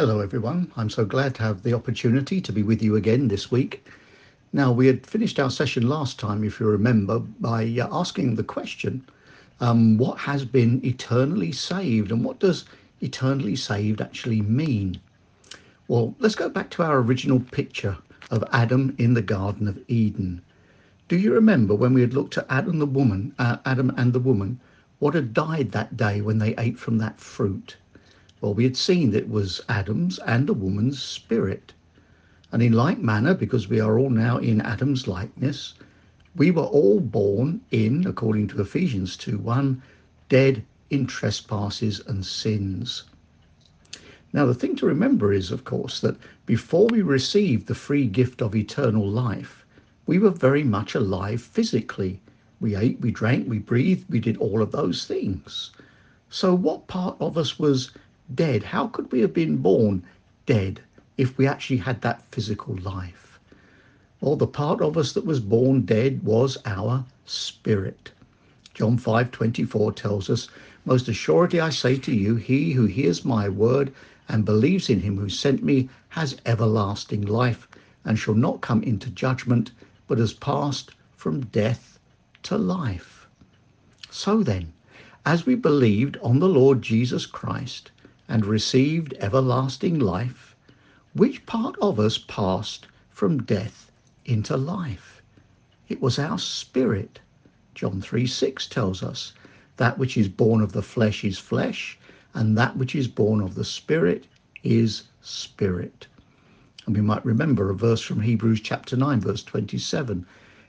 Hello, everyone. I'm so glad to have the opportunity to be with you again this week. Now, we had finished our session last time, if you remember, by uh, asking the question um, what has been eternally saved and what does eternally saved actually mean? Well, let's go back to our original picture of Adam in the Garden of Eden. Do you remember when we had looked at Adam the woman, uh, Adam and the woman, what had died that day when they ate from that fruit? Well, we had seen that it was Adam's and a woman's spirit. And in like manner, because we are all now in Adam's likeness, we were all born in, according to Ephesians 2 1, dead in trespasses and sins. Now, the thing to remember is, of course, that before we received the free gift of eternal life, we were very much alive physically. We ate, we drank, we breathed, we did all of those things. So, what part of us was dead. How could we have been born dead if we actually had that physical life? Well, the part of us that was born dead was our spirit. John 5:24 tells us, "Most assuredly I say to you, he who hears my word and believes in him who sent me has everlasting life and shall not come into judgment, but has passed from death to life." So then, as we believed on the Lord Jesus Christ, and received everlasting life, which part of us passed from death into life? It was our spirit. John 3 6 tells us, That which is born of the flesh is flesh, and that which is born of the spirit is spirit. And we might remember a verse from Hebrews chapter 9, verse 27.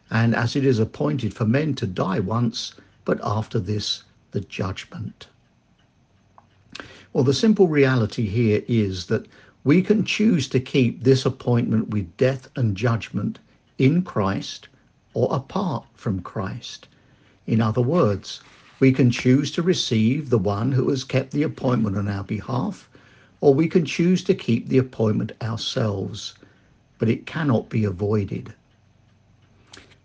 And as it is appointed for men to die once, but after this, the judgment. Well, the simple reality here is that we can choose to keep this appointment with death and judgment in Christ or apart from Christ. In other words, we can choose to receive the one who has kept the appointment on our behalf, or we can choose to keep the appointment ourselves, but it cannot be avoided.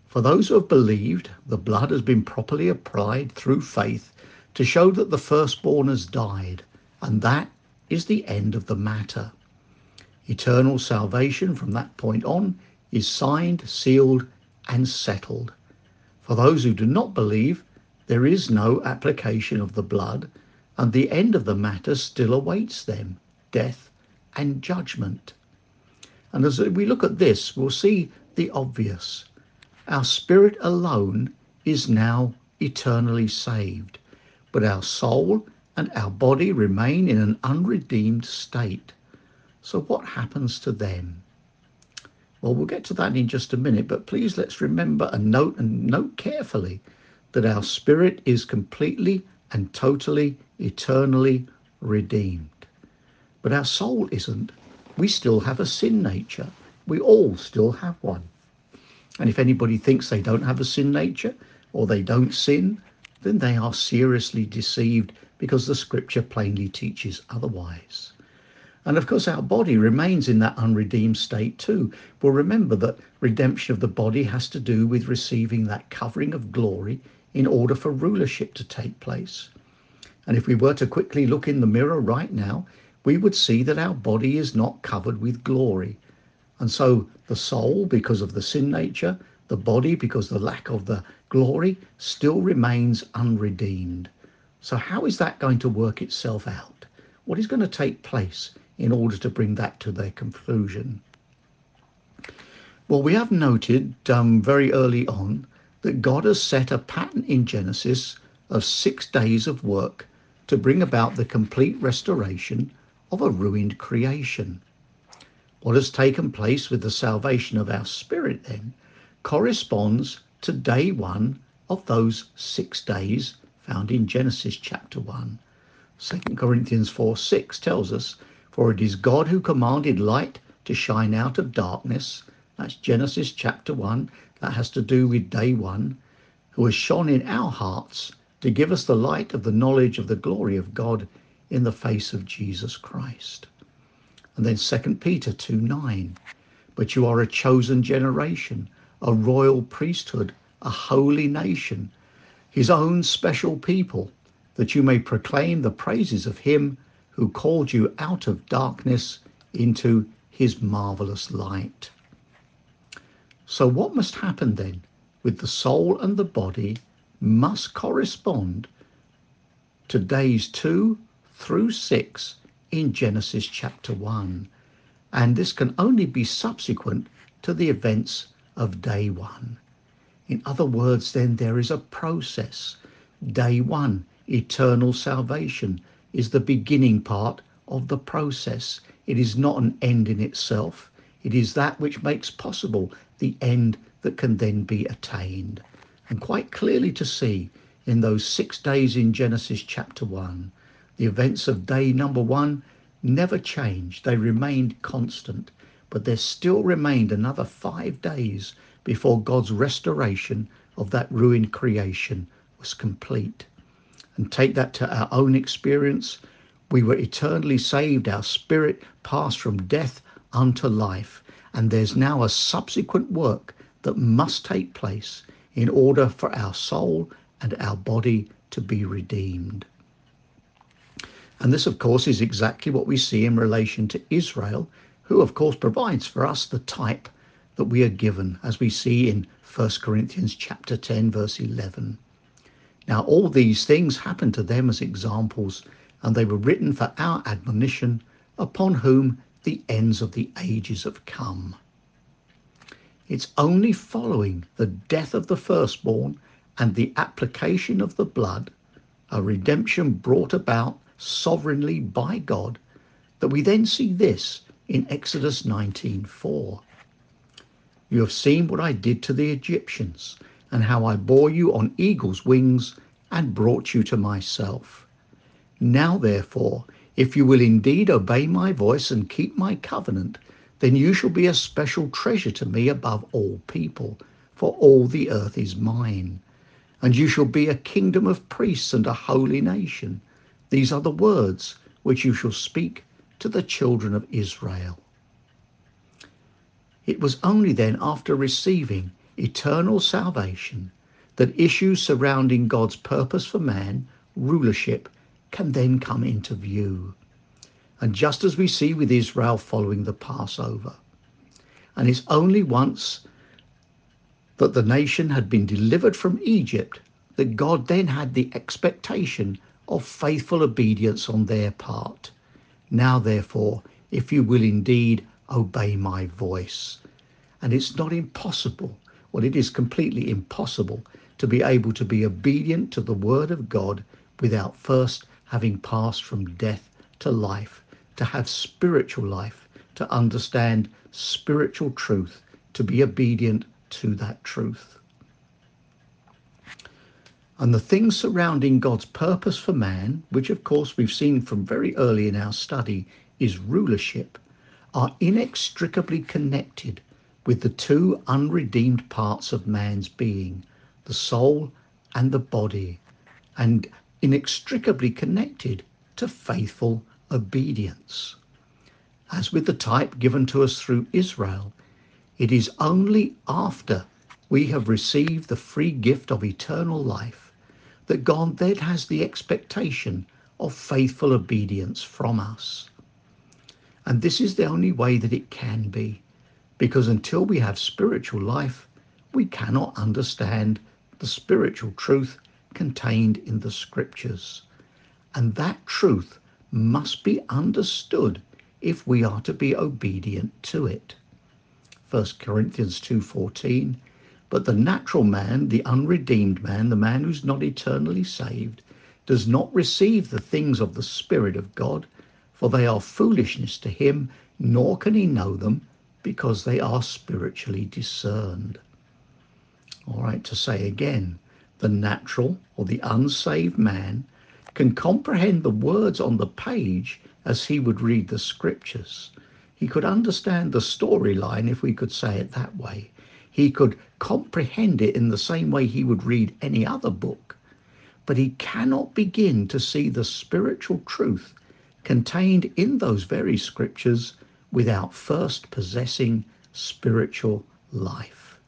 For those who have believed, the blood has been properly applied through faith to show that the firstborn has died and that is the end of the matter. Eternal salvation from that point on is signed, sealed, and settled. For those who do not believe, there is no application of the blood, and the end of the matter still awaits them death and judgment. And as we look at this, we'll see the obvious. Our spirit alone is now eternally saved, but our soul and our body remain in an unredeemed state. So, what happens to them? Well, we'll get to that in just a minute, but please let's remember and note and note carefully that our spirit is completely and totally, eternally redeemed. But our soul isn't. We still have a sin nature. We all still have one. And if anybody thinks they don't have a sin nature or they don't sin, then they are seriously deceived because the scripture plainly teaches otherwise. And of course, our body remains in that unredeemed state too. Well, remember that redemption of the body has to do with receiving that covering of glory in order for rulership to take place. And if we were to quickly look in the mirror right now, we would see that our body is not covered with glory. And so the soul, because of the sin nature, the body, because the lack of the glory, still remains unredeemed. So, how is that going to work itself out? What is going to take place in order to bring that to their conclusion? Well, we have noted um, very early on that God has set a pattern in Genesis of six days of work to bring about the complete restoration of a ruined creation. What has taken place with the salvation of our spirit then corresponds to day one of those six days found in Genesis chapter 1. 2 Corinthians 4 6 tells us, For it is God who commanded light to shine out of darkness. That's Genesis chapter 1. That has to do with day 1. Who has shone in our hearts to give us the light of the knowledge of the glory of God in the face of Jesus Christ. And then 2 Peter 2 9. But you are a chosen generation, a royal priesthood, a holy nation his own special people, that you may proclaim the praises of him who called you out of darkness into his marvelous light. So, what must happen then with the soul and the body must correspond to days 2 through 6 in Genesis chapter 1. And this can only be subsequent to the events of day 1. In other words, then there is a process. Day 1, eternal salvation, is the beginning part of the process. It is not an end in itself. It is that which makes possible the end that can then be attained and quite clearly to see in those six days in Genesis chapter 1. The events of day number one never changed, they remained constant, but there still remained another five days before God's restoration of that ruined creation was complete. And take that to our own experience. We were eternally saved, our spirit passed from death unto life, and there's now a subsequent work that must take place in order for our soul and our body to be redeemed. And this, of course, is exactly what we see in relation to Israel, who, of course, provides for us the type that we are given, as we see in 1 Corinthians chapter 10, verse 11. Now, all these things happened to them as examples, and they were written for our admonition, upon whom the ends of the ages have come. It's only following the death of the firstborn and the application of the blood, a redemption brought about sovereignly by God, that we then see this in Exodus 19:4. You have seen what I did to the Egyptians, and how I bore you on eagle's wings and brought you to myself. Now, therefore, if you will indeed obey my voice and keep my covenant, then you shall be a special treasure to me above all people, for all the earth is mine. And you shall be a kingdom of priests and a holy nation. These are the words which you shall speak to the children of Israel. It was only then after receiving eternal salvation that issues surrounding God's purpose for man, rulership, can then come into view and just as we see with Israel following the Passover. And it's only once that the nation had been delivered from Egypt that God then had the expectation of faithful obedience on their part. Now, therefore, if you will indeed obey my voice. And it's not impossible, well, it is completely impossible to be able to be obedient to the word of God without first having passed from death to life to have spiritual life, to understand spiritual truth, to be obedient to that truth. And the things surrounding God's purpose for man, which of course we've seen from very early in our study is rulership, are inextricably connected with the two unredeemed parts of man's being, the soul and the body, and inextricably connected to faithful obedience. As with the type given to us through Israel, it is only after we have received the free gift of eternal life that God then has the expectation of faithful obedience from us. And this is the only way that it can be, because until we have spiritual life, we cannot understand the spiritual truth contained in the scriptures. And that truth must be understood if we are to be obedient to it. 1 Corinthians 2:14 But the natural man, the unredeemed man, the man who's not eternally saved, does not receive the things of the spirit of God, for they are foolishness to him, nor can he know them because they are spiritually discerned. All right, to say again, the natural or the unsaved man can comprehend the words on the page as he would read the scriptures. He could understand the storyline, if we could say it that way. He could comprehend it in the same way he would read any other book. But he cannot begin to see the spiritual truth contained in those very scriptures without first possessing spiritual life.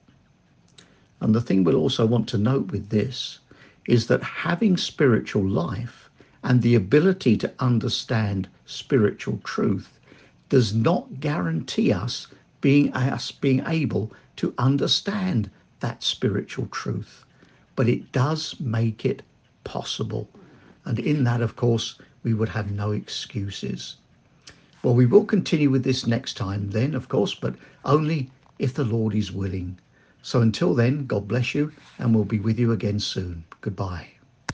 And the thing we'll also want to note with this is that having spiritual life and the ability to understand spiritual truth does not guarantee us being us being able to understand that spiritual truth but it does make it possible. And in that of course we would have no excuses. Well we will continue with this next time then of course but only if the lord is willing. So until then god bless you and we'll be with you again soon. Goodbye